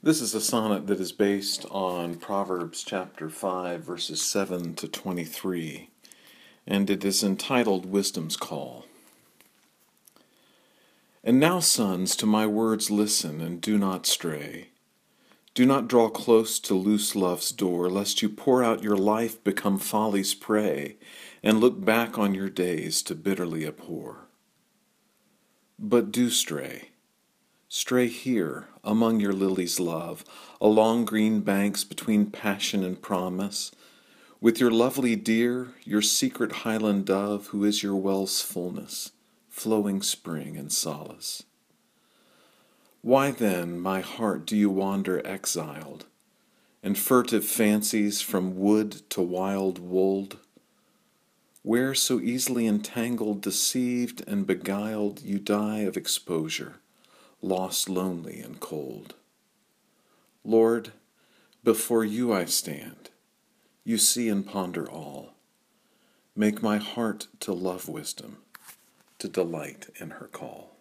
This is a sonnet that is based on Proverbs chapter 5, verses 7 to 23, and it is entitled Wisdom's Call. And now, sons, to my words listen and do not stray. Do not draw close to loose love's door, lest you pour out your life, become folly's prey, and look back on your days to bitterly abhor. But do stray Stray here, among your lilies' love, along green banks between passion and promise, with your lovely deer, your secret highland dove, who is your well's fullness, flowing spring and solace. Why then, my heart, do you wander exiled, and furtive fancies from wood to wild wold? Where so easily entangled, deceived, and beguiled, you die of exposure lost lonely and cold. Lord, before you I stand. You see and ponder all. Make my heart to love wisdom, to delight in her call.